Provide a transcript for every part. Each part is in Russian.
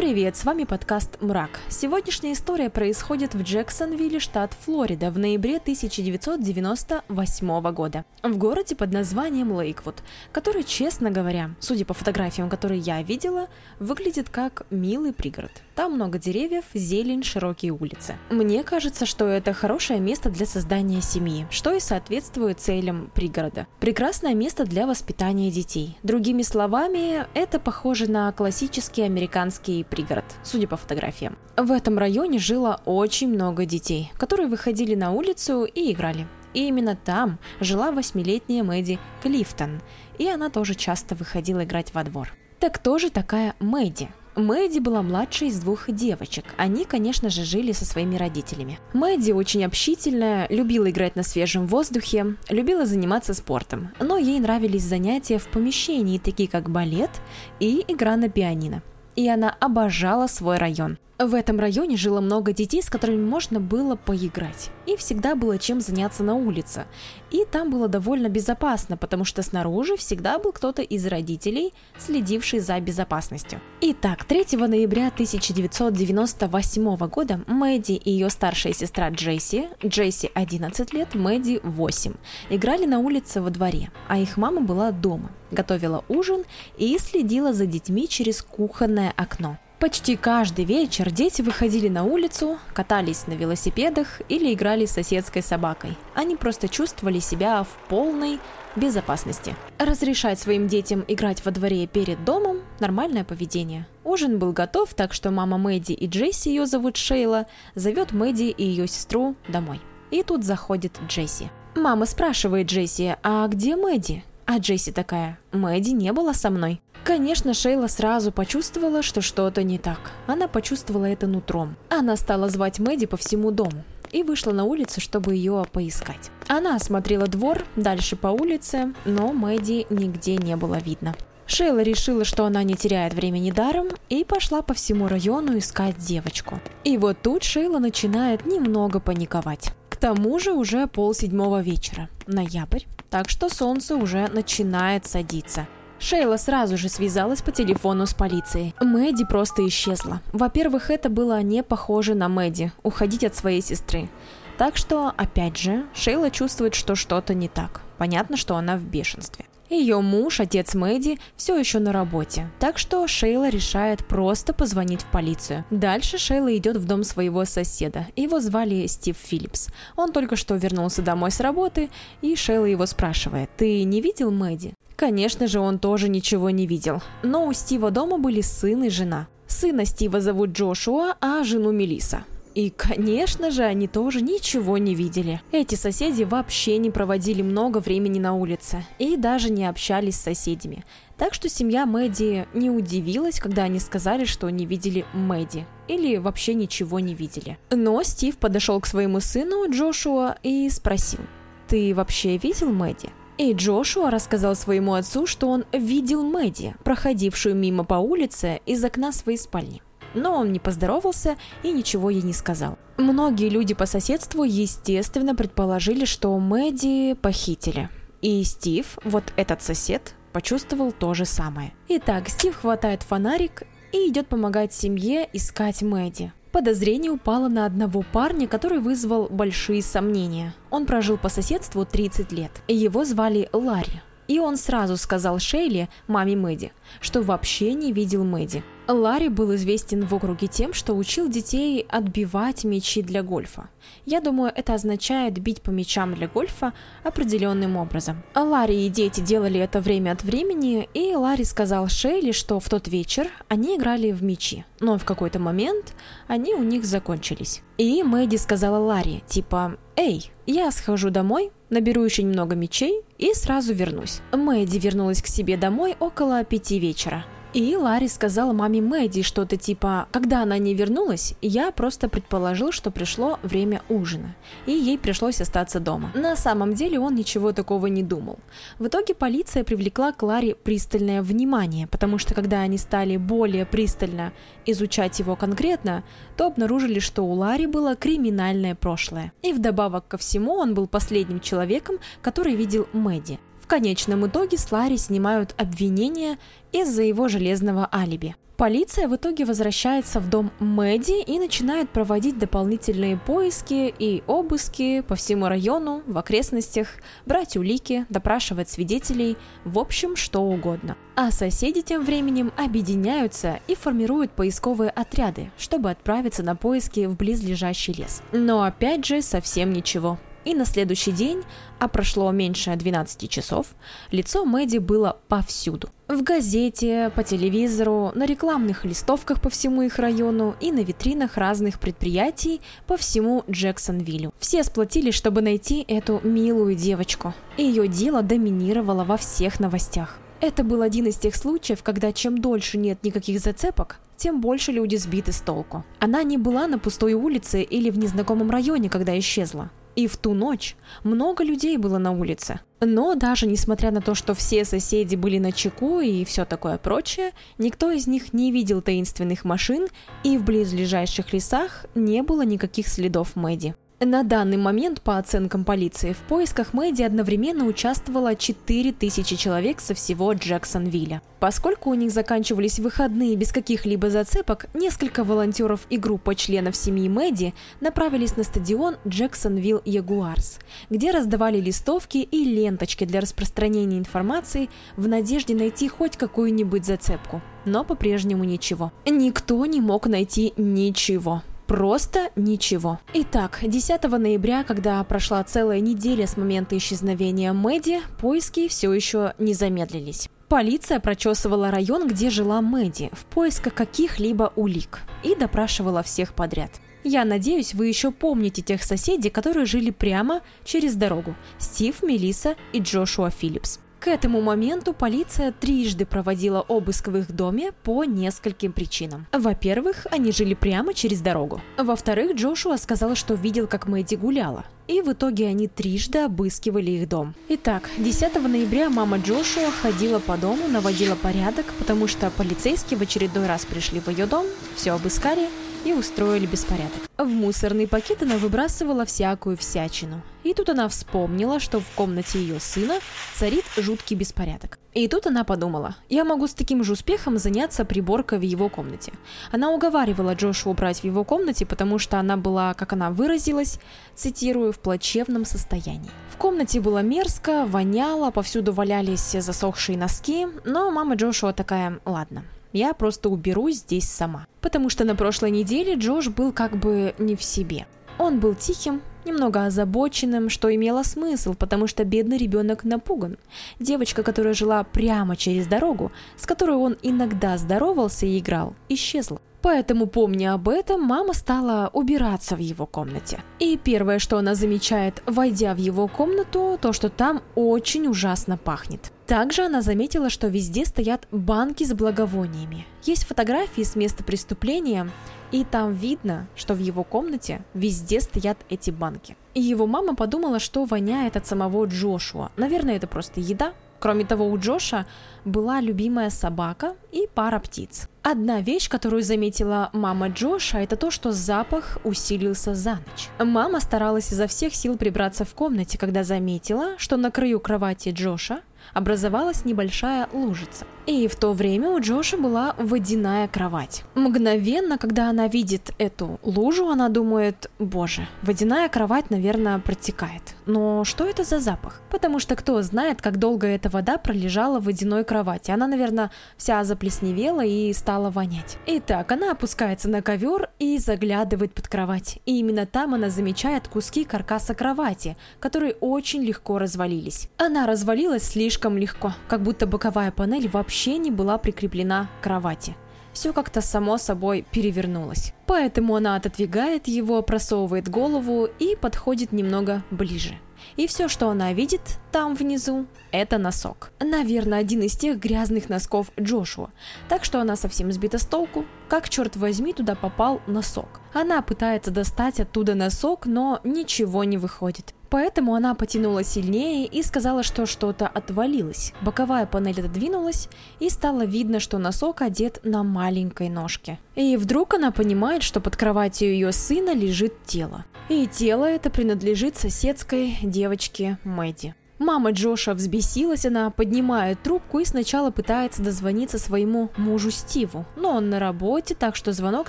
Привет, с вами подкаст «Мрак». Сегодняшняя история происходит в Джексонвилле, штат Флорида, в ноябре 1998 года, в городе под названием Лейквуд, который, честно говоря, судя по фотографиям, которые я видела, выглядит как милый пригород. Там много деревьев, зелень, широкие улицы. Мне кажется, что это хорошее место для создания семьи, что и соответствует целям пригорода. Прекрасное место для воспитания детей. Другими словами, это похоже на классический американский пригород, судя по фотографиям. В этом районе жило очень много детей, которые выходили на улицу и играли. И именно там жила восьмилетняя Мэдди Клифтон, и она тоже часто выходила играть во двор. Так кто же такая Мэдди? Мэдди была младшей из двух девочек. Они, конечно же, жили со своими родителями. Мэдди очень общительная, любила играть на свежем воздухе, любила заниматься спортом. Но ей нравились занятия в помещении, такие как балет и игра на пианино и она обожала свой район. В этом районе жило много детей, с которыми можно было поиграть. И всегда было чем заняться на улице. И там было довольно безопасно, потому что снаружи всегда был кто-то из родителей, следивший за безопасностью. Итак, 3 ноября 1998 года Мэдди и ее старшая сестра Джесси, Джесси 11 лет, Мэдди 8, играли на улице во дворе, а их мама была дома, готовила ужин и следила за детьми через кухонное окно. Почти каждый вечер дети выходили на улицу, катались на велосипедах или играли с соседской собакой. Они просто чувствовали себя в полной безопасности. Разрешать своим детям играть во дворе перед домом – нормальное поведение. Ужин был готов, так что мама Мэдди и Джесси, ее зовут Шейла, зовет Мэдди и ее сестру домой. И тут заходит Джесси. Мама спрашивает Джесси, а где Мэдди? А Джесси такая, Мэдди не была со мной. Конечно, Шейла сразу почувствовала, что что-то не так. Она почувствовала это нутром. Она стала звать Мэдди по всему дому и вышла на улицу, чтобы ее поискать. Она осмотрела двор, дальше по улице, но Мэдди нигде не было видно. Шейла решила, что она не теряет времени даром, и пошла по всему району искать девочку. И вот тут Шейла начинает немного паниковать. К тому же уже пол седьмого вечера, ноябрь, так что солнце уже начинает садиться. Шейла сразу же связалась по телефону с полицией. Мэдди просто исчезла. Во-первых, это было не похоже на Мэдди – уходить от своей сестры. Так что, опять же, Шейла чувствует, что что-то не так. Понятно, что она в бешенстве. Ее муж, отец Мэдди, все еще на работе, так что Шейла решает просто позвонить в полицию. Дальше Шейла идет в дом своего соседа. Его звали Стив Филлипс. Он только что вернулся домой с работы, и Шейла его спрашивает, «Ты не видел Мэдди?» Конечно же, он тоже ничего не видел. Но у Стива дома были сын и жена. Сына Стива зовут Джошуа, а жену Мелиса. И, конечно же, они тоже ничего не видели. Эти соседи вообще не проводили много времени на улице и даже не общались с соседями. Так что семья Мэдди не удивилась, когда они сказали, что не видели Мэдди или вообще ничего не видели. Но Стив подошел к своему сыну Джошуа и спросил, «Ты вообще видел Мэдди?» И Джошуа рассказал своему отцу, что он видел Мэдди, проходившую мимо по улице из окна своей спальни. Но он не поздоровался и ничего ей не сказал. Многие люди по соседству, естественно, предположили, что Мэдди похитили. И Стив, вот этот сосед, почувствовал то же самое. Итак, Стив хватает фонарик и идет помогать семье искать Мэдди. Подозрение упало на одного парня, который вызвал большие сомнения. Он прожил по соседству 30 лет. Его звали Ларри. И он сразу сказал Шейли, маме Мэдди, что вообще не видел Мэдди. Ларри был известен в округе тем, что учил детей отбивать мячи для гольфа. Я думаю, это означает бить по мячам для гольфа определенным образом. Ларри и дети делали это время от времени, и Ларри сказал Шейли, что в тот вечер они играли в мячи, но в какой-то момент они у них закончились. И Мэдди сказала Ларри, типа, «Эй, я схожу домой, наберу еще немного мечей и сразу вернусь». Мэдди вернулась к себе домой около пяти вечера. И Ларри сказала маме Мэдди что-то типа «Когда она не вернулась, я просто предположил, что пришло время ужина, и ей пришлось остаться дома». На самом деле он ничего такого не думал. В итоге полиция привлекла к Ларри пристальное внимание, потому что когда они стали более пристально изучать его конкретно, то обнаружили, что у Ларри было криминальное прошлое. И вдобавок ко всему он был последним человеком, который видел Мэдди конечном итоге с Ларри снимают обвинения из-за его железного алиби. Полиция в итоге возвращается в дом Мэдди и начинает проводить дополнительные поиски и обыски по всему району, в окрестностях, брать улики, допрашивать свидетелей, в общем, что угодно. А соседи тем временем объединяются и формируют поисковые отряды, чтобы отправиться на поиски в близлежащий лес. Но опять же, совсем ничего. И на следующий день, а прошло меньше 12 часов, лицо Мэдди было повсюду. В газете, по телевизору, на рекламных листовках по всему их району и на витринах разных предприятий по всему Джексонвиллю. Все сплотились, чтобы найти эту милую девочку. Ее дело доминировало во всех новостях. Это был один из тех случаев, когда чем дольше нет никаких зацепок, тем больше люди сбиты с толку. Она не была на пустой улице или в незнакомом районе, когда исчезла. И в ту ночь много людей было на улице. Но даже несмотря на то, что все соседи были на чеку и все такое прочее, никто из них не видел таинственных машин, и в близлежащих лесах не было никаких следов Мэдди. На данный момент, по оценкам полиции, в поисках Мэдди одновременно участвовало 4000 человек со всего Джексонвилля. Поскольку у них заканчивались выходные без каких-либо зацепок, несколько волонтеров и группа членов семьи Мэдди направились на стадион Джексонвилл Ягуарс, где раздавали листовки и ленточки для распространения информации в надежде найти хоть какую-нибудь зацепку. Но по-прежнему ничего. Никто не мог найти ничего. Просто ничего. Итак, 10 ноября, когда прошла целая неделя с момента исчезновения Мэдди, поиски все еще не замедлились. Полиция прочесывала район, где жила Мэдди, в поисках каких-либо улик, и допрашивала всех подряд. Я надеюсь, вы еще помните тех соседей, которые жили прямо через дорогу – Стив, Мелисса и Джошуа Филлипс. К этому моменту полиция трижды проводила обыск в их доме по нескольким причинам. Во-первых, они жили прямо через дорогу. Во-вторых, Джошуа сказал, что видел, как Мэдди гуляла. И в итоге они трижды обыскивали их дом. Итак, 10 ноября мама Джошуа ходила по дому, наводила порядок, потому что полицейские в очередной раз пришли в ее дом, все обыскали и устроили беспорядок. В мусорный пакет она выбрасывала всякую всячину. И тут она вспомнила, что в комнате ее сына царит жуткий беспорядок. И тут она подумала, я могу с таким же успехом заняться приборкой в его комнате. Она уговаривала Джошу убрать в его комнате, потому что она была, как она выразилась, цитирую, в плачевном состоянии. В комнате было мерзко, воняло, повсюду валялись засохшие носки, но мама Джошуа такая, ладно, я просто уберусь здесь сама. Потому что на прошлой неделе Джош был как бы не в себе. Он был тихим, немного озабоченным, что имело смысл, потому что бедный ребенок напуган. Девочка, которая жила прямо через дорогу, с которой он иногда здоровался и играл, исчезла. Поэтому, помня об этом, мама стала убираться в его комнате. И первое, что она замечает, войдя в его комнату, то, что там очень ужасно пахнет. Также она заметила, что везде стоят банки с благовониями. Есть фотографии с места преступления, и там видно, что в его комнате везде стоят эти банки. И его мама подумала, что воняет от самого Джошуа. Наверное, это просто еда, Кроме того, у Джоша была любимая собака и пара птиц. Одна вещь, которую заметила мама Джоша, это то, что запах усилился за ночь. Мама старалась изо всех сил прибраться в комнате, когда заметила, что на краю кровати Джоша образовалась небольшая лужица. И в то время у Джоша была водяная кровать. Мгновенно, когда она видит эту лужу, она думает, боже, водяная кровать, наверное, протекает. Но что это за запах? Потому что кто знает, как долго эта вода пролежала в водяной кровати. Она, наверное, вся заплесневела и стала вонять. Итак, она опускается на ковер и заглядывает под кровать. И именно там она замечает куски каркаса кровати, которые очень легко развалились. Она развалилась слишком легко, как будто боковая панель вообще не была прикреплена к кровати все как-то само собой перевернулось. Поэтому она отодвигает его, просовывает голову и подходит немного ближе. И все, что она видит там внизу, это носок. Наверное, один из тех грязных носков Джошуа. Так что она совсем сбита с толку. Как, черт возьми, туда попал носок. Она пытается достать оттуда носок, но ничего не выходит. Поэтому она потянула сильнее и сказала, что что-то отвалилось. Боковая панель отодвинулась, и стало видно, что носок одет на маленькой ножке. И вдруг она понимает, что под кроватью ее сына лежит тело. И тело это принадлежит соседской девочке Мэдди. Мама Джоша взбесилась, она поднимает трубку и сначала пытается дозвониться своему мужу Стиву, но он на работе, так что звонок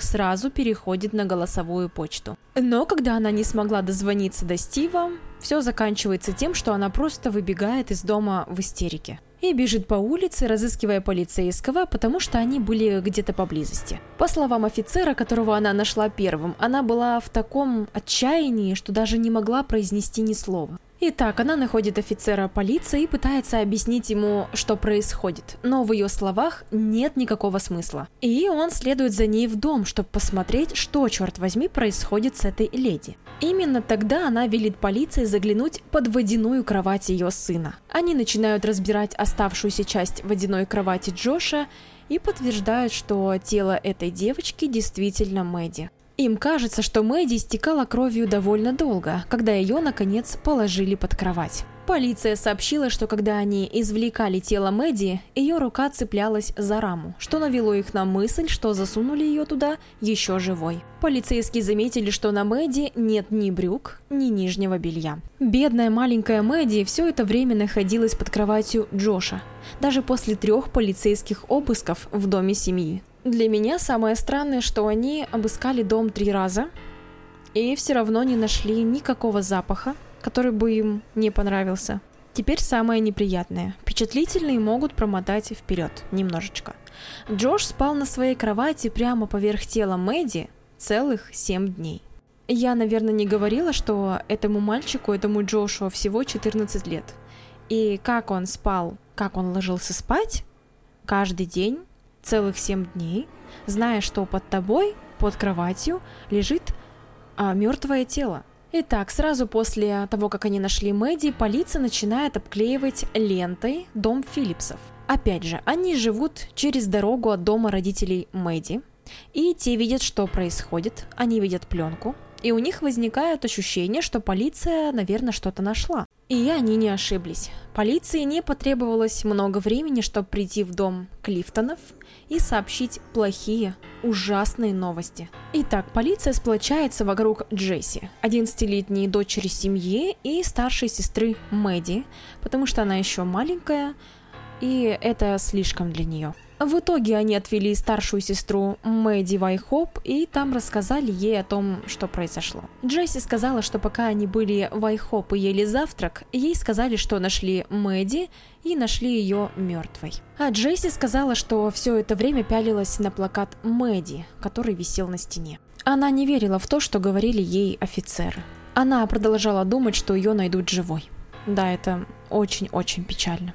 сразу переходит на голосовую почту. Но когда она не смогла дозвониться до Стива, все заканчивается тем, что она просто выбегает из дома в истерике и бежит по улице, разыскивая полицейского, потому что они были где-то поблизости. По словам офицера, которого она нашла первым, она была в таком отчаянии, что даже не могла произнести ни слова. Итак, она находит офицера полиции и пытается объяснить ему, что происходит, но в ее словах нет никакого смысла. И он следует за ней в дом, чтобы посмотреть, что, черт возьми, происходит с этой леди. Именно тогда она велит полиции заглянуть под водяную кровать ее сына. Они начинают разбирать оставшуюся часть водяной кровати Джоша и подтверждают, что тело этой девочки действительно Мэдди. Им кажется, что Мэдди истекала кровью довольно долго, когда ее, наконец, положили под кровать. Полиция сообщила, что когда они извлекали тело Мэдди, ее рука цеплялась за раму, что навело их на мысль, что засунули ее туда еще живой. Полицейские заметили, что на Мэдди нет ни брюк, ни нижнего белья. Бедная маленькая Мэдди все это время находилась под кроватью Джоша, даже после трех полицейских обысков в доме семьи. Для меня самое странное, что они обыскали дом три раза и все равно не нашли никакого запаха, который бы им не понравился. Теперь самое неприятное. Впечатлительные могут промотать вперед немножечко. Джош спал на своей кровати прямо поверх тела Мэдди целых семь дней. Я, наверное, не говорила, что этому мальчику, этому Джошу всего 14 лет. И как он спал, как он ложился спать каждый день, целых семь дней, зная, что под тобой, под кроватью, лежит а, мертвое тело. Итак, сразу после того, как они нашли Мэдди, полиция начинает обклеивать лентой дом Филлипсов. Опять же, они живут через дорогу от дома родителей Мэдди, и те видят, что происходит, они видят пленку, и у них возникает ощущение, что полиция, наверное, что-то нашла. И они не ошиблись. Полиции не потребовалось много времени, чтобы прийти в дом Клифтонов и сообщить плохие, ужасные новости. Итак, полиция сплочается вокруг Джесси, 11-летней дочери семьи и старшей сестры Мэдди, потому что она еще маленькая, и это слишком для нее. В итоге они отвели старшую сестру Мэдди Вайхоп и там рассказали ей о том, что произошло. Джесси сказала, что пока они были Вайхоп и ели завтрак, ей сказали, что нашли Мэдди и нашли ее мертвой. А Джесси сказала, что все это время пялилась на плакат Мэдди, который висел на стене. Она не верила в то, что говорили ей офицеры. Она продолжала думать, что ее найдут живой. Да, это очень-очень печально.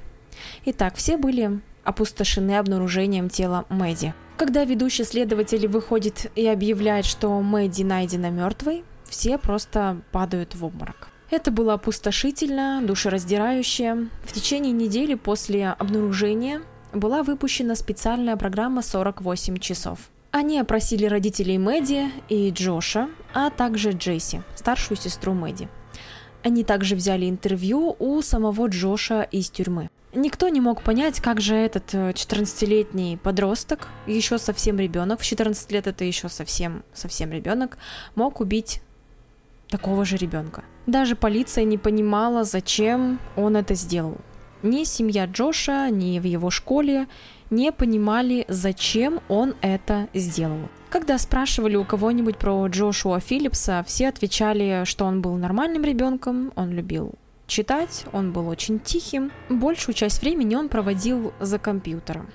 Итак, все были опустошены обнаружением тела Мэдди. Когда ведущий следователь выходит и объявляет, что Мэдди найдена мертвой, все просто падают в обморок. Это было опустошительно, душераздирающе. В течение недели после обнаружения была выпущена специальная программа «48 часов». Они опросили родителей Мэдди и Джоша, а также Джесси, старшую сестру Мэдди. Они также взяли интервью у самого Джоша из тюрьмы. Никто не мог понять, как же этот 14-летний э, подросток, еще совсем ребенок, в 14 лет это еще совсем, совсем ребенок, мог убить такого же ребенка. Даже полиция не понимала, зачем он это сделал. Ни семья Джоша, ни в его школе не понимали, зачем он это сделал. Когда спрашивали у кого-нибудь про Джошуа Филлипса, все отвечали, что он был нормальным ребенком, он любил читать, он был очень тихим. Большую часть времени он проводил за компьютером.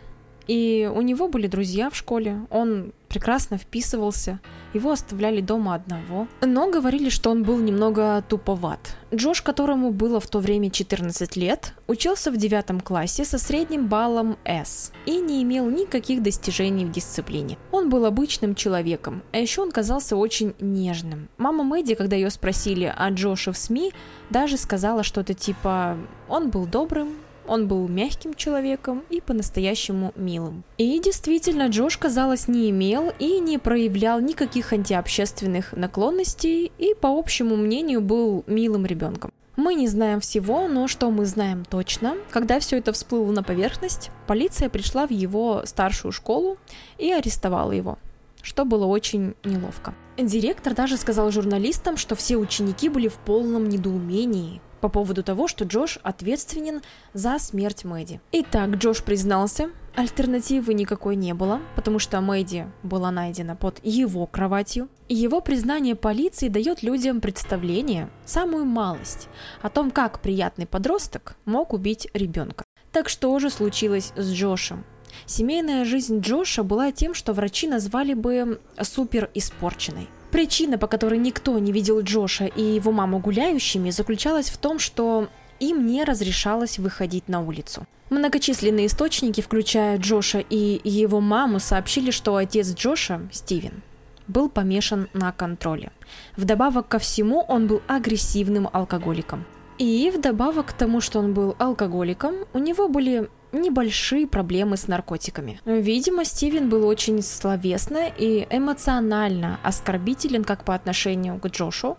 И у него были друзья в школе, он прекрасно вписывался, его оставляли дома одного, но говорили, что он был немного туповат. Джош, которому было в то время 14 лет, учился в девятом классе со средним баллом S и не имел никаких достижений в дисциплине. Он был обычным человеком, а еще он казался очень нежным. Мама Мэдди, когда ее спросили о Джоше в СМИ, даже сказала что-то типа «он был добрым, он был мягким человеком и по-настоящему милым. И действительно, Джош, казалось, не имел и не проявлял никаких антиобщественных наклонностей и, по общему мнению, был милым ребенком. Мы не знаем всего, но что мы знаем точно, когда все это всплыло на поверхность, полиция пришла в его старшую школу и арестовала его что было очень неловко. Директор даже сказал журналистам, что все ученики были в полном недоумении, по поводу того, что Джош ответственен за смерть Мэдди. Итак, Джош признался, альтернативы никакой не было, потому что Мэдди была найдена под его кроватью. И его признание полиции дает людям представление, самую малость, о том, как приятный подросток мог убить ребенка. Так что же случилось с Джошем? Семейная жизнь Джоша была тем, что врачи назвали бы супер испорченной. Причина, по которой никто не видел Джоша и его маму гуляющими, заключалась в том, что им не разрешалось выходить на улицу. Многочисленные источники, включая Джоша и его маму, сообщили, что отец Джоша, Стивен, был помешан на контроле. Вдобавок ко всему, он был агрессивным алкоголиком. И вдобавок к тому, что он был алкоголиком, у него были небольшие проблемы с наркотиками. Видимо, Стивен был очень словесно и эмоционально оскорбителен как по отношению к Джошу,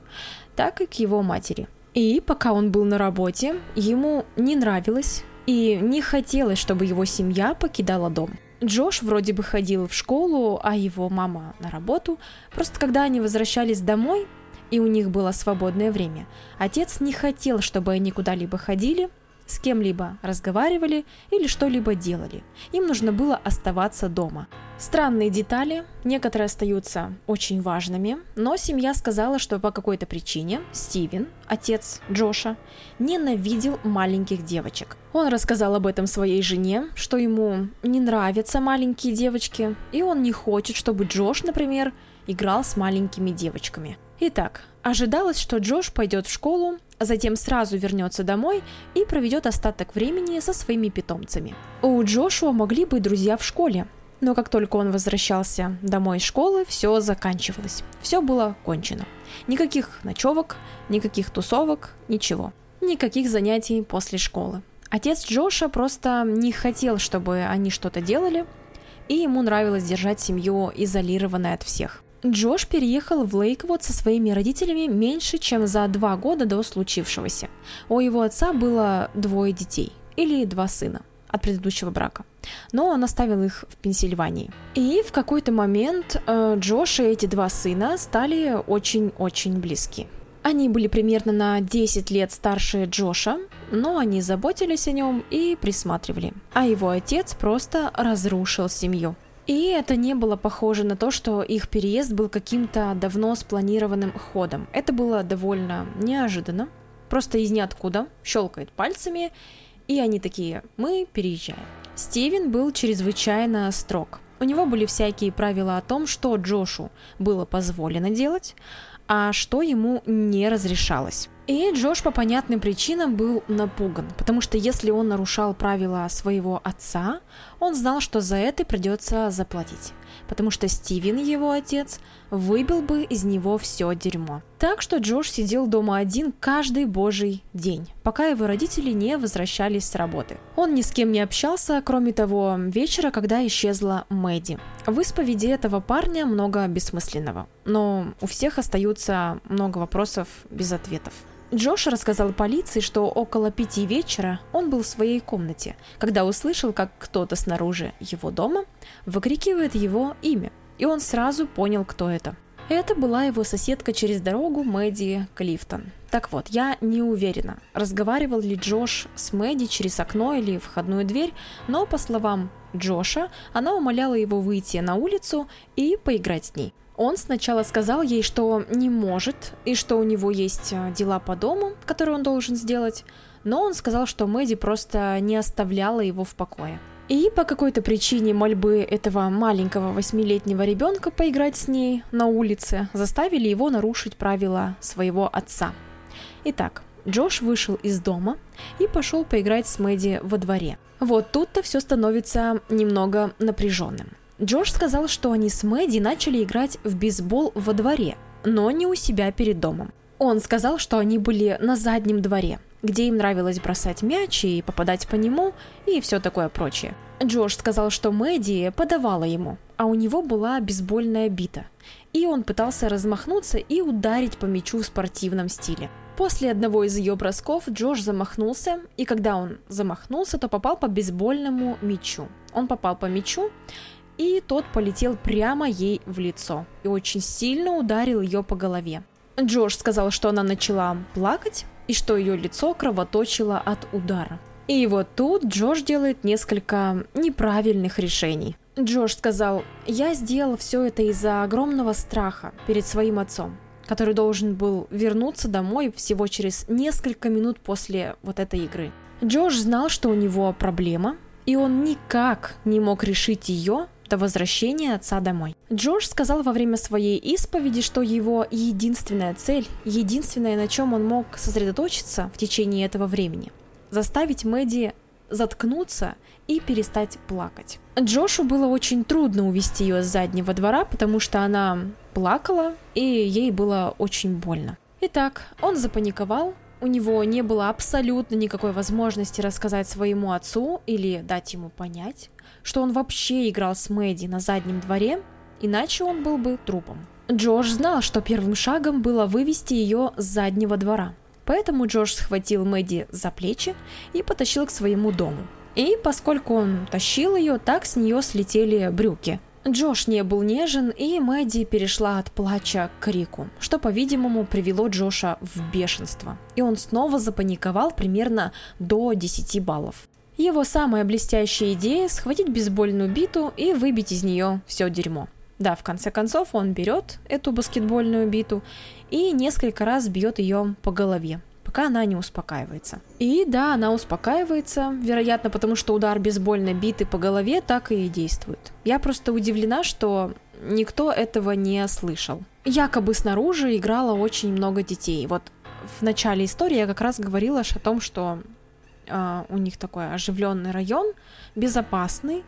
так и к его матери. И пока он был на работе, ему не нравилось и не хотелось, чтобы его семья покидала дом. Джош вроде бы ходил в школу, а его мама на работу. Просто когда они возвращались домой, и у них было свободное время, отец не хотел, чтобы они куда-либо ходили, с кем-либо разговаривали или что-либо делали. Им нужно было оставаться дома. Странные детали, некоторые остаются очень важными, но семья сказала, что по какой-то причине Стивен, отец Джоша, ненавидел маленьких девочек. Он рассказал об этом своей жене, что ему не нравятся маленькие девочки, и он не хочет, чтобы Джош, например, играл с маленькими девочками. Итак, ожидалось, что Джош пойдет в школу, а затем сразу вернется домой и проведет остаток времени со своими питомцами. У Джошуа могли быть друзья в школе, но как только он возвращался домой из школы, все заканчивалось. Все было кончено. Никаких ночевок, никаких тусовок, ничего. Никаких занятий после школы. Отец Джоша просто не хотел, чтобы они что-то делали, и ему нравилось держать семью изолированной от всех. Джош переехал в Лейквуд со своими родителями меньше, чем за два года до случившегося. У его отца было двое детей, или два сына от предыдущего брака. Но он оставил их в Пенсильвании. И в какой-то момент э, Джош и эти два сына стали очень-очень близки. Они были примерно на 10 лет старше Джоша, но они заботились о нем и присматривали. А его отец просто разрушил семью. И это не было похоже на то, что их переезд был каким-то давно спланированным ходом. Это было довольно неожиданно. Просто из ниоткуда щелкает пальцами, и они такие, мы переезжаем. Стивен был чрезвычайно строг. У него были всякие правила о том, что Джошу было позволено делать, а что ему не разрешалось. И Джош по понятным причинам был напуган, потому что если он нарушал правила своего отца, он знал, что за это придется заплатить, потому что Стивен, его отец, выбил бы из него все дерьмо. Так что Джош сидел дома один каждый божий день, пока его родители не возвращались с работы. Он ни с кем не общался, кроме того вечера, когда исчезла Мэдди. В исповеди этого парня много бессмысленного, но у всех остаются много вопросов без ответов. Джош рассказал полиции, что около пяти вечера он был в своей комнате, когда услышал, как кто-то снаружи его дома выкрикивает его имя, и он сразу понял, кто это. Это была его соседка через дорогу Мэдди Клифтон. Так вот, я не уверена, разговаривал ли Джош с Мэдди через окно или входную дверь, но, по словам Джоша, она умоляла его выйти на улицу и поиграть с ней. Он сначала сказал ей, что не может, и что у него есть э, дела по дому, которые он должен сделать, но он сказал, что Мэдди просто не оставляла его в покое. И по какой-то причине мольбы этого маленького восьмилетнего ребенка поиграть с ней на улице заставили его нарушить правила своего отца. Итак, Джош вышел из дома и пошел поиграть с Мэдди во дворе. Вот тут-то все становится немного напряженным. Джош сказал, что они с Мэдди начали играть в бейсбол во дворе, но не у себя перед домом. Он сказал, что они были на заднем дворе, где им нравилось бросать мяч и попадать по нему и все такое прочее. Джош сказал, что Мэдди подавала ему, а у него была бейсбольная бита, и он пытался размахнуться и ударить по мячу в спортивном стиле. После одного из ее бросков Джош замахнулся, и когда он замахнулся, то попал по бейсбольному мячу. Он попал по мячу, и тот полетел прямо ей в лицо и очень сильно ударил ее по голове. Джош сказал, что она начала плакать, и что ее лицо кровоточило от удара. И вот тут Джош делает несколько неправильных решений. Джош сказал, я сделал все это из-за огромного страха перед своим отцом, который должен был вернуться домой всего через несколько минут после вот этой игры. Джош знал, что у него проблема, и он никак не мог решить ее до возвращения отца домой. Джош сказал во время своей исповеди, что его единственная цель, единственное, на чем он мог сосредоточиться в течение этого времени, заставить Мэдди заткнуться и перестать плакать. Джошу было очень трудно увести ее с заднего двора, потому что она плакала, и ей было очень больно. Итак, он запаниковал, у него не было абсолютно никакой возможности рассказать своему отцу или дать ему понять, что он вообще играл с Мэдди на заднем дворе, иначе он был бы трупом. Джош знал, что первым шагом было вывести ее с заднего двора. Поэтому Джош схватил Мэдди за плечи и потащил к своему дому. И поскольку он тащил ее, так с нее слетели брюки. Джош не был нежен, и Мэдди перешла от плача к крику, что, по-видимому, привело Джоша в бешенство. И он снова запаниковал примерно до 10 баллов. Его самая блестящая идея – схватить бейсбольную биту и выбить из нее все дерьмо. Да, в конце концов он берет эту баскетбольную биту и несколько раз бьет ее по голове, пока она не успокаивается. И да, она успокаивается, вероятно, потому что удар бейсбольной биты по голове так и действует. Я просто удивлена, что никто этого не слышал. Якобы снаружи играло очень много детей. Вот в начале истории я как раз говорила о том, что э, у них такой оживленный район, безопасный,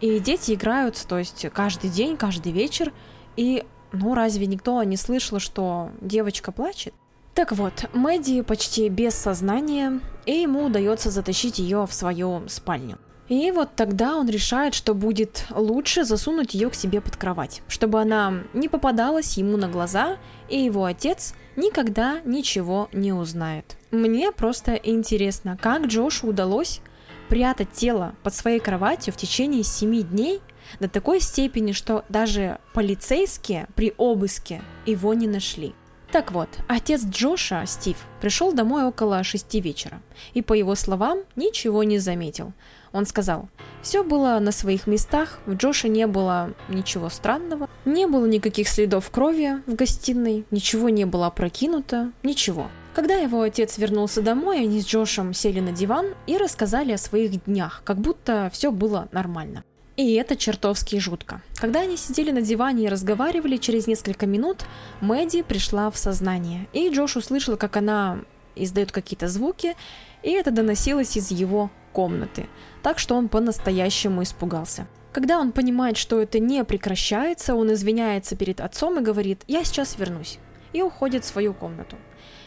и дети играют, то есть каждый день, каждый вечер, и ну разве никто не слышал, что девочка плачет? Так вот, Мэдди почти без сознания, и ему удается затащить ее в свою спальню. И вот тогда он решает, что будет лучше засунуть ее к себе под кровать, чтобы она не попадалась ему на глаза, и его отец никогда ничего не узнает. Мне просто интересно, как Джошу удалось прятать тело под своей кроватью в течение 7 дней до такой степени, что даже полицейские при обыске его не нашли. Так вот, отец Джоша, Стив, пришел домой около шести вечера и, по его словам, ничего не заметил. Он сказал, все было на своих местах, в Джоше не было ничего странного, не было никаких следов крови в гостиной, ничего не было опрокинуто, ничего. Когда его отец вернулся домой, они с Джошем сели на диван и рассказали о своих днях, как будто все было нормально. И это чертовски жутко. Когда они сидели на диване и разговаривали, через несколько минут Мэдди пришла в сознание. И Джош услышал, как она издает какие-то звуки, и это доносилось из его комнаты. Так что он по-настоящему испугался. Когда он понимает, что это не прекращается, он извиняется перед отцом и говорит «я сейчас вернусь» и уходит в свою комнату.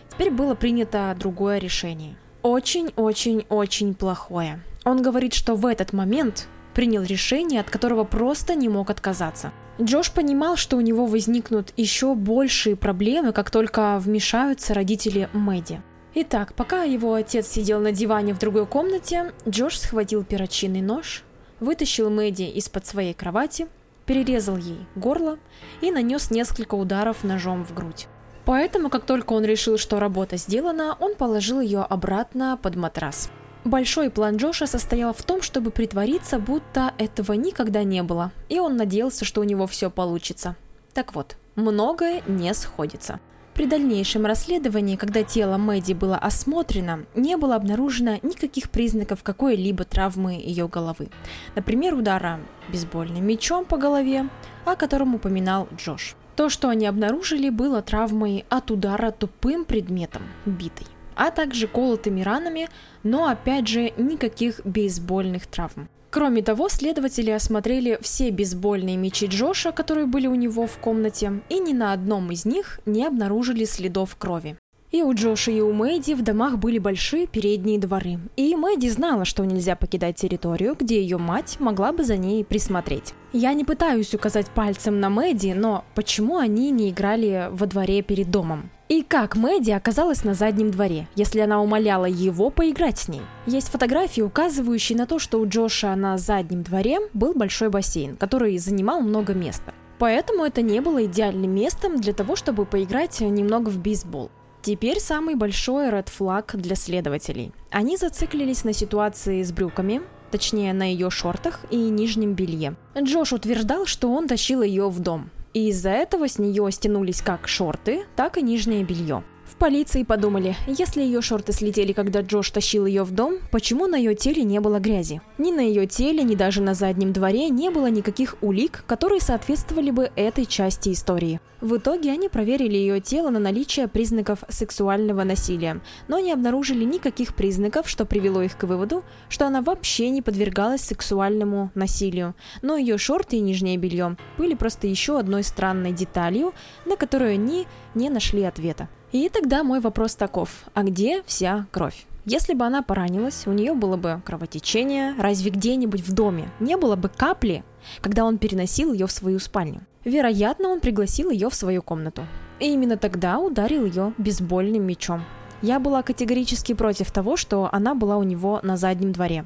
Теперь было принято другое решение. Очень-очень-очень плохое. Он говорит, что в этот момент принял решение, от которого просто не мог отказаться. Джош понимал, что у него возникнут еще большие проблемы, как только вмешаются родители Мэдди. Итак, пока его отец сидел на диване в другой комнате, Джош схватил перочинный нож, вытащил Мэдди из-под своей кровати, перерезал ей горло и нанес несколько ударов ножом в грудь. Поэтому, как только он решил, что работа сделана, он положил ее обратно под матрас. Большой план Джоша состоял в том, чтобы притвориться, будто этого никогда не было, и он надеялся, что у него все получится. Так вот, многое не сходится. При дальнейшем расследовании, когда тело Мэдди было осмотрено, не было обнаружено никаких признаков какой-либо травмы ее головы. Например, удара бейсбольным мечом по голове, о котором упоминал Джош. То, что они обнаружили, было травмой от удара тупым предметом, битой а также колотыми ранами, но опять же никаких бейсбольных травм. Кроме того, следователи осмотрели все бейсбольные мячи Джоша, которые были у него в комнате, и ни на одном из них не обнаружили следов крови. И у Джоша, и у Мэдди в домах были большие передние дворы. И Мэдди знала, что нельзя покидать территорию, где ее мать могла бы за ней присмотреть. Я не пытаюсь указать пальцем на Мэдди, но почему они не играли во дворе перед домом? И как Мэдди оказалась на заднем дворе, если она умоляла его поиграть с ней? Есть фотографии, указывающие на то, что у Джоша на заднем дворе был большой бассейн, который занимал много места. Поэтому это не было идеальным местом для того, чтобы поиграть немного в бейсбол. Теперь самый большой red флаг для следователей. Они зациклились на ситуации с брюками, точнее на ее шортах и нижнем белье. Джош утверждал, что он тащил ее в дом. И из-за этого с нее стянулись как шорты, так и нижнее белье. Полиции подумали, если ее шорты слетели, когда Джош тащил ее в дом, почему на ее теле не было грязи? Ни на ее теле, ни даже на заднем дворе не было никаких улик, которые соответствовали бы этой части истории. В итоге они проверили ее тело на наличие признаков сексуального насилия, но не обнаружили никаких признаков, что привело их к выводу, что она вообще не подвергалась сексуальному насилию. Но ее шорты и нижнее белье были просто еще одной странной деталью, на которую они не нашли ответа. И тогда мой вопрос таков, а где вся кровь? Если бы она поранилась, у нее было бы кровотечение, разве где-нибудь в доме не было бы капли, когда он переносил ее в свою спальню? Вероятно, он пригласил ее в свою комнату. И именно тогда ударил ее бейсбольным мечом. Я была категорически против того, что она была у него на заднем дворе.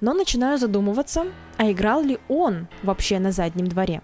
Но начинаю задумываться, а играл ли он вообще на заднем дворе?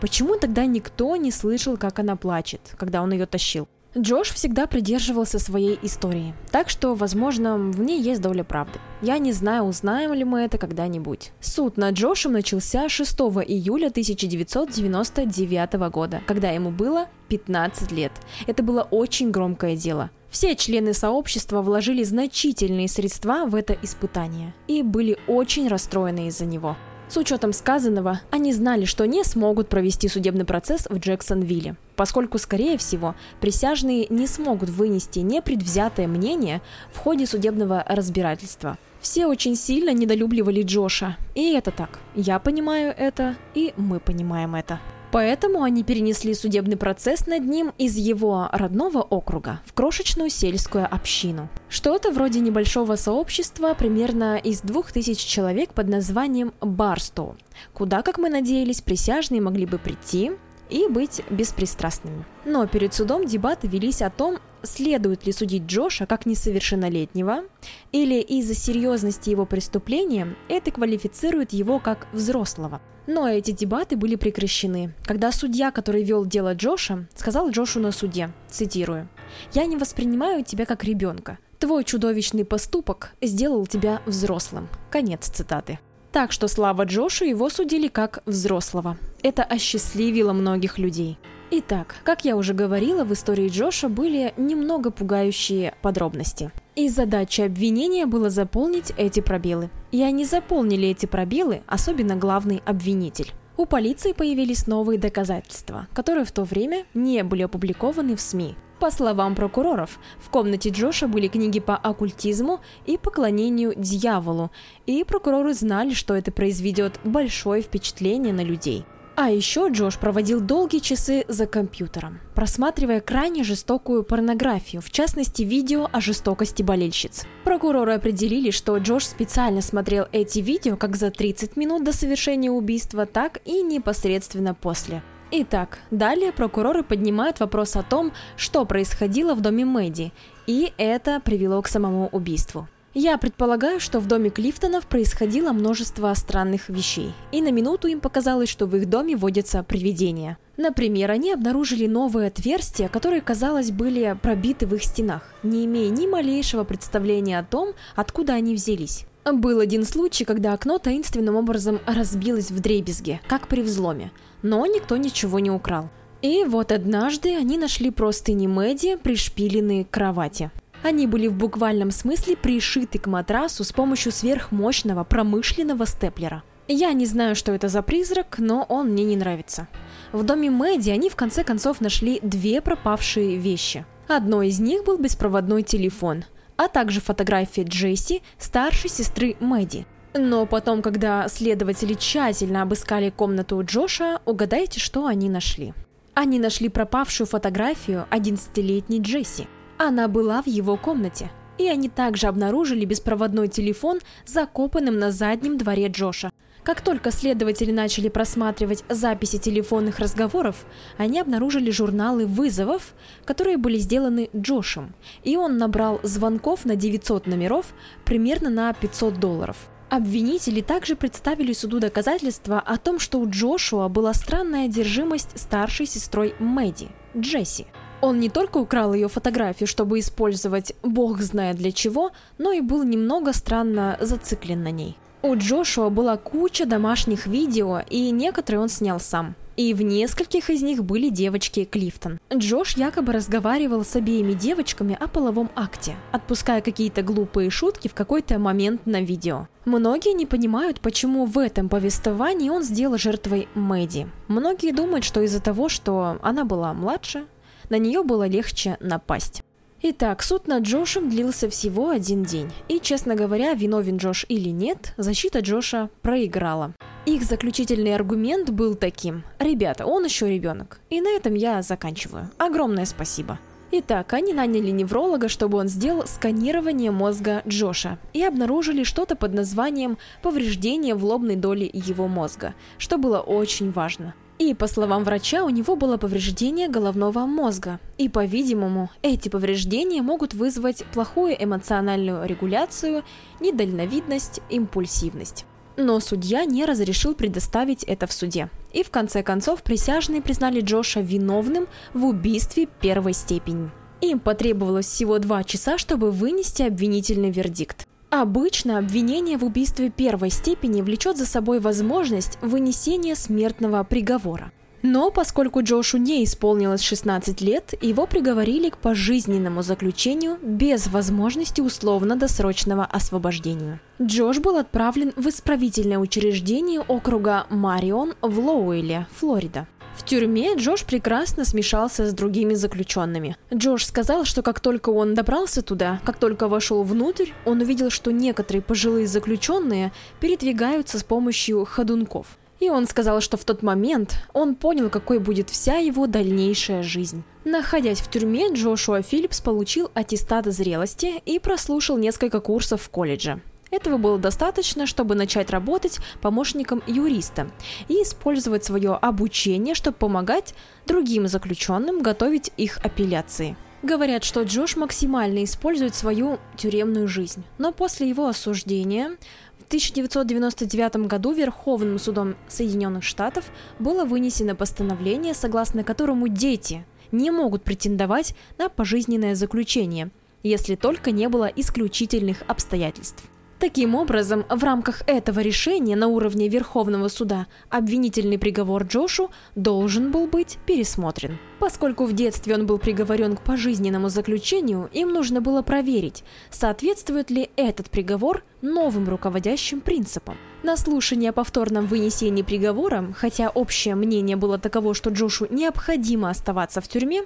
Почему тогда никто не слышал, как она плачет, когда он ее тащил? Джош всегда придерживался своей истории, так что, возможно, в ней есть доля правды. Я не знаю, узнаем ли мы это когда-нибудь. Суд над Джошем начался 6 июля 1999 года, когда ему было 15 лет. Это было очень громкое дело. Все члены сообщества вложили значительные средства в это испытание и были очень расстроены из-за него. С учетом сказанного, они знали, что не смогут провести судебный процесс в Джексонвилле, поскольку, скорее всего, присяжные не смогут вынести непредвзятое мнение в ходе судебного разбирательства. Все очень сильно недолюбливали Джоша, и это так. Я понимаю это, и мы понимаем это. Поэтому они перенесли судебный процесс над ним из его родного округа в крошечную сельскую общину. Что-то вроде небольшого сообщества примерно из двух тысяч человек под названием Барстоу, куда, как мы надеялись, присяжные могли бы прийти и быть беспристрастными. Но перед судом дебаты велись о том, следует ли судить Джоша как несовершеннолетнего, или из-за серьезности его преступления это квалифицирует его как взрослого. Но эти дебаты были прекращены, когда судья, который вел дело Джоша, сказал Джошу на суде, цитирую, «Я не воспринимаю тебя как ребенка. Твой чудовищный поступок сделал тебя взрослым». Конец цитаты. Так что слава Джошу его судили как взрослого. Это осчастливило многих людей. Итак, как я уже говорила, в истории Джоша были немного пугающие подробности. И задача обвинения была заполнить эти пробелы. И они заполнили эти пробелы, особенно главный обвинитель. У полиции появились новые доказательства, которые в то время не были опубликованы в СМИ. По словам прокуроров, в комнате Джоша были книги по оккультизму и поклонению дьяволу, и прокуроры знали, что это произведет большое впечатление на людей. А еще Джош проводил долгие часы за компьютером, просматривая крайне жестокую порнографию, в частности видео о жестокости болельщиц. Прокуроры определили, что Джош специально смотрел эти видео как за 30 минут до совершения убийства, так и непосредственно после. Итак, далее прокуроры поднимают вопрос о том, что происходило в доме Мэдди, и это привело к самому убийству. Я предполагаю, что в доме Клифтонов происходило множество странных вещей, и на минуту им показалось, что в их доме водятся привидения. Например, они обнаружили новые отверстия, которые, казалось, были пробиты в их стенах, не имея ни малейшего представления о том, откуда они взялись. Был один случай, когда окно таинственным образом разбилось в дребезге, как при взломе, но никто ничего не украл. И вот однажды они нашли простыни Мэдди, пришпиленные к кровати. Они были в буквальном смысле пришиты к матрасу с помощью сверхмощного промышленного степлера. Я не знаю, что это за призрак, но он мне не нравится. В доме Мэдди они в конце концов нашли две пропавшие вещи. Одной из них был беспроводной телефон, а также фотография Джесси, старшей сестры Мэдди. Но потом, когда следователи тщательно обыскали комнату Джоша, угадайте, что они нашли. Они нашли пропавшую фотографию 11-летней Джесси – она была в его комнате. И они также обнаружили беспроводной телефон, закопанным на заднем дворе Джоша. Как только следователи начали просматривать записи телефонных разговоров, они обнаружили журналы вызовов, которые были сделаны Джошем, и он набрал звонков на 900 номеров примерно на 500 долларов. Обвинители также представили суду доказательства о том, что у Джошуа была странная одержимость старшей сестрой Мэдди, Джесси. Он не только украл ее фотографию, чтобы использовать бог знает для чего, но и был немного странно зациклен на ней. У Джошуа была куча домашних видео, и некоторые он снял сам. И в нескольких из них были девочки Клифтон. Джош якобы разговаривал с обеими девочками о половом акте, отпуская какие-то глупые шутки в какой-то момент на видео. Многие не понимают, почему в этом повествовании он сделал жертвой Мэдди. Многие думают, что из-за того, что она была младше, на нее было легче напасть. Итак, суд над Джошем длился всего один день, и, честно говоря, виновен Джош или нет, защита Джоша проиграла. Их заключительный аргумент был таким. Ребята, он еще ребенок. И на этом я заканчиваю. Огромное спасибо. Итак, они наняли невролога, чтобы он сделал сканирование мозга Джоша и обнаружили что-то под названием повреждение в лобной доле его мозга, что было очень важно. И, по словам врача, у него было повреждение головного мозга. И, по-видимому, эти повреждения могут вызвать плохую эмоциональную регуляцию, недальновидность, импульсивность. Но судья не разрешил предоставить это в суде. И в конце концов присяжные признали Джоша виновным в убийстве первой степени. Им потребовалось всего два часа, чтобы вынести обвинительный вердикт. Обычно обвинение в убийстве первой степени влечет за собой возможность вынесения смертного приговора. Но поскольку Джошу не исполнилось 16 лет, его приговорили к пожизненному заключению без возможности условно-досрочного освобождения. Джош был отправлен в исправительное учреждение округа Марион в Лоуэле, Флорида. Тюрьме Джош прекрасно смешался с другими заключенными. Джош сказал, что как только он добрался туда, как только вошел внутрь, он увидел, что некоторые пожилые заключенные передвигаются с помощью ходунков. И он сказал, что в тот момент он понял, какой будет вся его дальнейшая жизнь. Находясь в тюрьме, Джошуа Филлипс получил аттестат зрелости и прослушал несколько курсов в колледже. Этого было достаточно, чтобы начать работать помощником юриста и использовать свое обучение, чтобы помогать другим заключенным готовить их апелляции. Говорят, что Джош максимально использует свою тюремную жизнь, но после его осуждения в 1999 году Верховным судом Соединенных Штатов было вынесено постановление, согласно которому дети не могут претендовать на пожизненное заключение, если только не было исключительных обстоятельств. Таким образом, в рамках этого решения на уровне Верховного суда обвинительный приговор Джошу должен был быть пересмотрен. Поскольку в детстве он был приговорен к пожизненному заключению, им нужно было проверить, соответствует ли этот приговор новым руководящим принципам. На слушании о повторном вынесении приговора, хотя общее мнение было таково, что Джошу необходимо оставаться в тюрьме,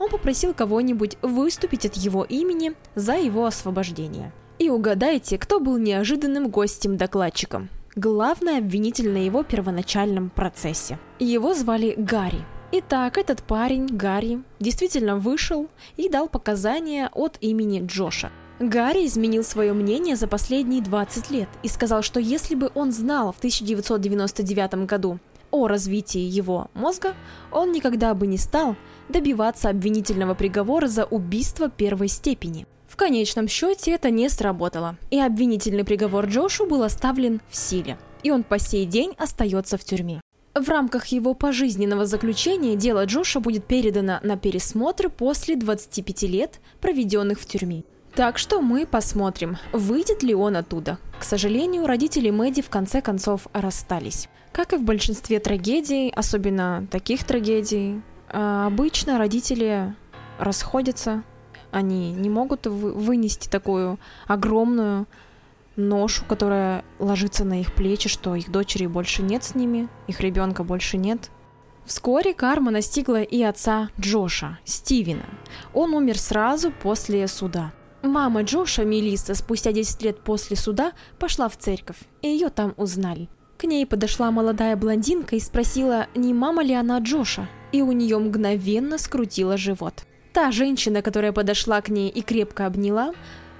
он попросил кого-нибудь выступить от его имени за его освобождение. И угадайте, кто был неожиданным гостем-докладчиком. Главный обвинитель на его первоначальном процессе. Его звали Гарри. Итак, этот парень, Гарри, действительно вышел и дал показания от имени Джоша. Гарри изменил свое мнение за последние 20 лет и сказал, что если бы он знал в 1999 году о развитии его мозга, он никогда бы не стал добиваться обвинительного приговора за убийство первой степени. В конечном счете это не сработало, и обвинительный приговор Джошу был оставлен в силе, и он по сей день остается в тюрьме. В рамках его пожизненного заключения дело Джоша будет передано на пересмотр после 25 лет, проведенных в тюрьме. Так что мы посмотрим, выйдет ли он оттуда. К сожалению, родители Мэдди в конце концов расстались. Как и в большинстве трагедий, особенно таких трагедий, а, обычно родители расходятся, они не могут вынести такую огромную ношу, которая ложится на их плечи, что их дочери больше нет с ними, их ребенка больше нет. Вскоре карма настигла и отца Джоша, Стивена. Он умер сразу после суда. Мама Джоша, Мелисса, спустя 10 лет после суда, пошла в церковь, и ее там узнали. К ней подошла молодая блондинка и спросила, не мама ли она Джоша, и у нее мгновенно скрутило живот. Та женщина, которая подошла к ней и крепко обняла,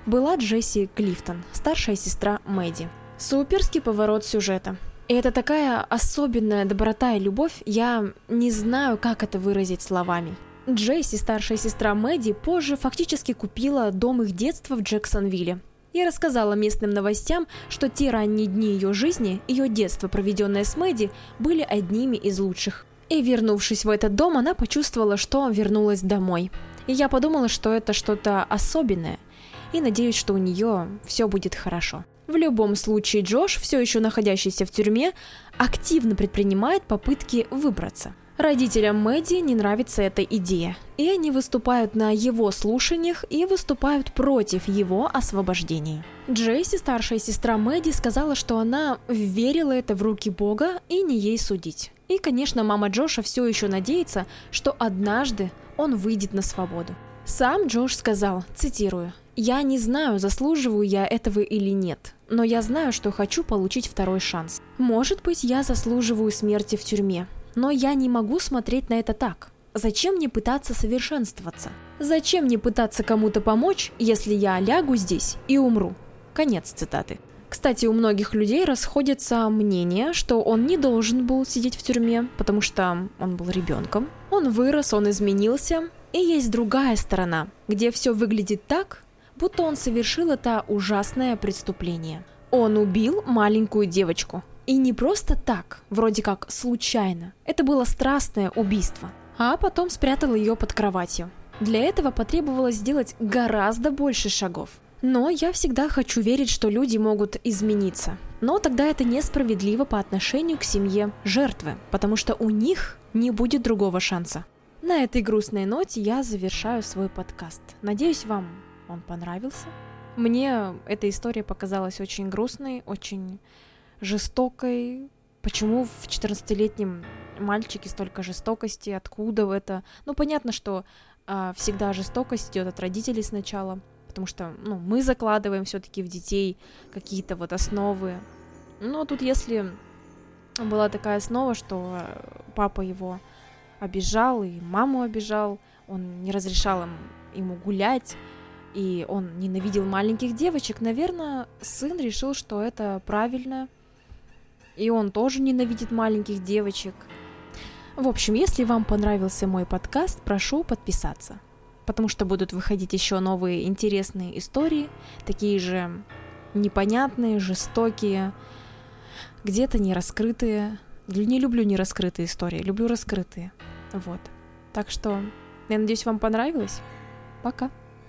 была Джесси Клифтон, старшая сестра Мэдди. Суперский поворот сюжета. И это такая особенная доброта и любовь, я не знаю, как это выразить словами. Джесси, старшая сестра Мэдди, позже фактически купила дом их детства в Джексонвилле. И рассказала местным новостям, что те ранние дни ее жизни, ее детство, проведенное с Мэдди, были одними из лучших. И вернувшись в этот дом, она почувствовала, что вернулась домой. И я подумала, что это что-то особенное, и надеюсь, что у нее все будет хорошо. В любом случае, Джош, все еще находящийся в тюрьме, активно предпринимает попытки выбраться. Родителям Мэдди не нравится эта идея, и они выступают на его слушаниях и выступают против его освобождения. Джейси, старшая сестра Мэдди, сказала, что она верила это в руки Бога и не ей судить. И, конечно, мама Джоша все еще надеется, что однажды он выйдет на свободу. Сам Джош сказал, цитирую, «Я не знаю, заслуживаю я этого или нет, но я знаю, что хочу получить второй шанс. Может быть, я заслуживаю смерти в тюрьме, но я не могу смотреть на это так. Зачем мне пытаться совершенствоваться? Зачем мне пытаться кому-то помочь, если я лягу здесь и умру? Конец цитаты. Кстати, у многих людей расходится мнение, что он не должен был сидеть в тюрьме, потому что он был ребенком. Он вырос, он изменился. И есть другая сторона, где все выглядит так, будто он совершил это ужасное преступление. Он убил маленькую девочку. И не просто так, вроде как случайно. Это было страстное убийство. А потом спрятал ее под кроватью. Для этого потребовалось сделать гораздо больше шагов. Но я всегда хочу верить, что люди могут измениться. Но тогда это несправедливо по отношению к семье жертвы, потому что у них не будет другого шанса. На этой грустной ноте я завершаю свой подкаст. Надеюсь, вам он понравился. Мне эта история показалась очень грустной, очень жестокой. Почему в 14-летнем мальчике столько жестокости? Откуда это? Ну, понятно, что э, всегда жестокость идет от родителей сначала, потому что ну, мы закладываем все-таки в детей какие-то вот основы. Но тут если была такая основа, что папа его обижал и маму обижал, он не разрешал им, ему гулять, и он ненавидел маленьких девочек, наверное, сын решил, что это правильно, и он тоже ненавидит маленьких девочек. В общем, если вам понравился мой подкаст, прошу подписаться, потому что будут выходить еще новые интересные истории, такие же непонятные, жестокие, где-то не раскрытые. Не люблю не раскрытые истории, люблю раскрытые. Вот. Так что, я надеюсь, вам понравилось. Пока.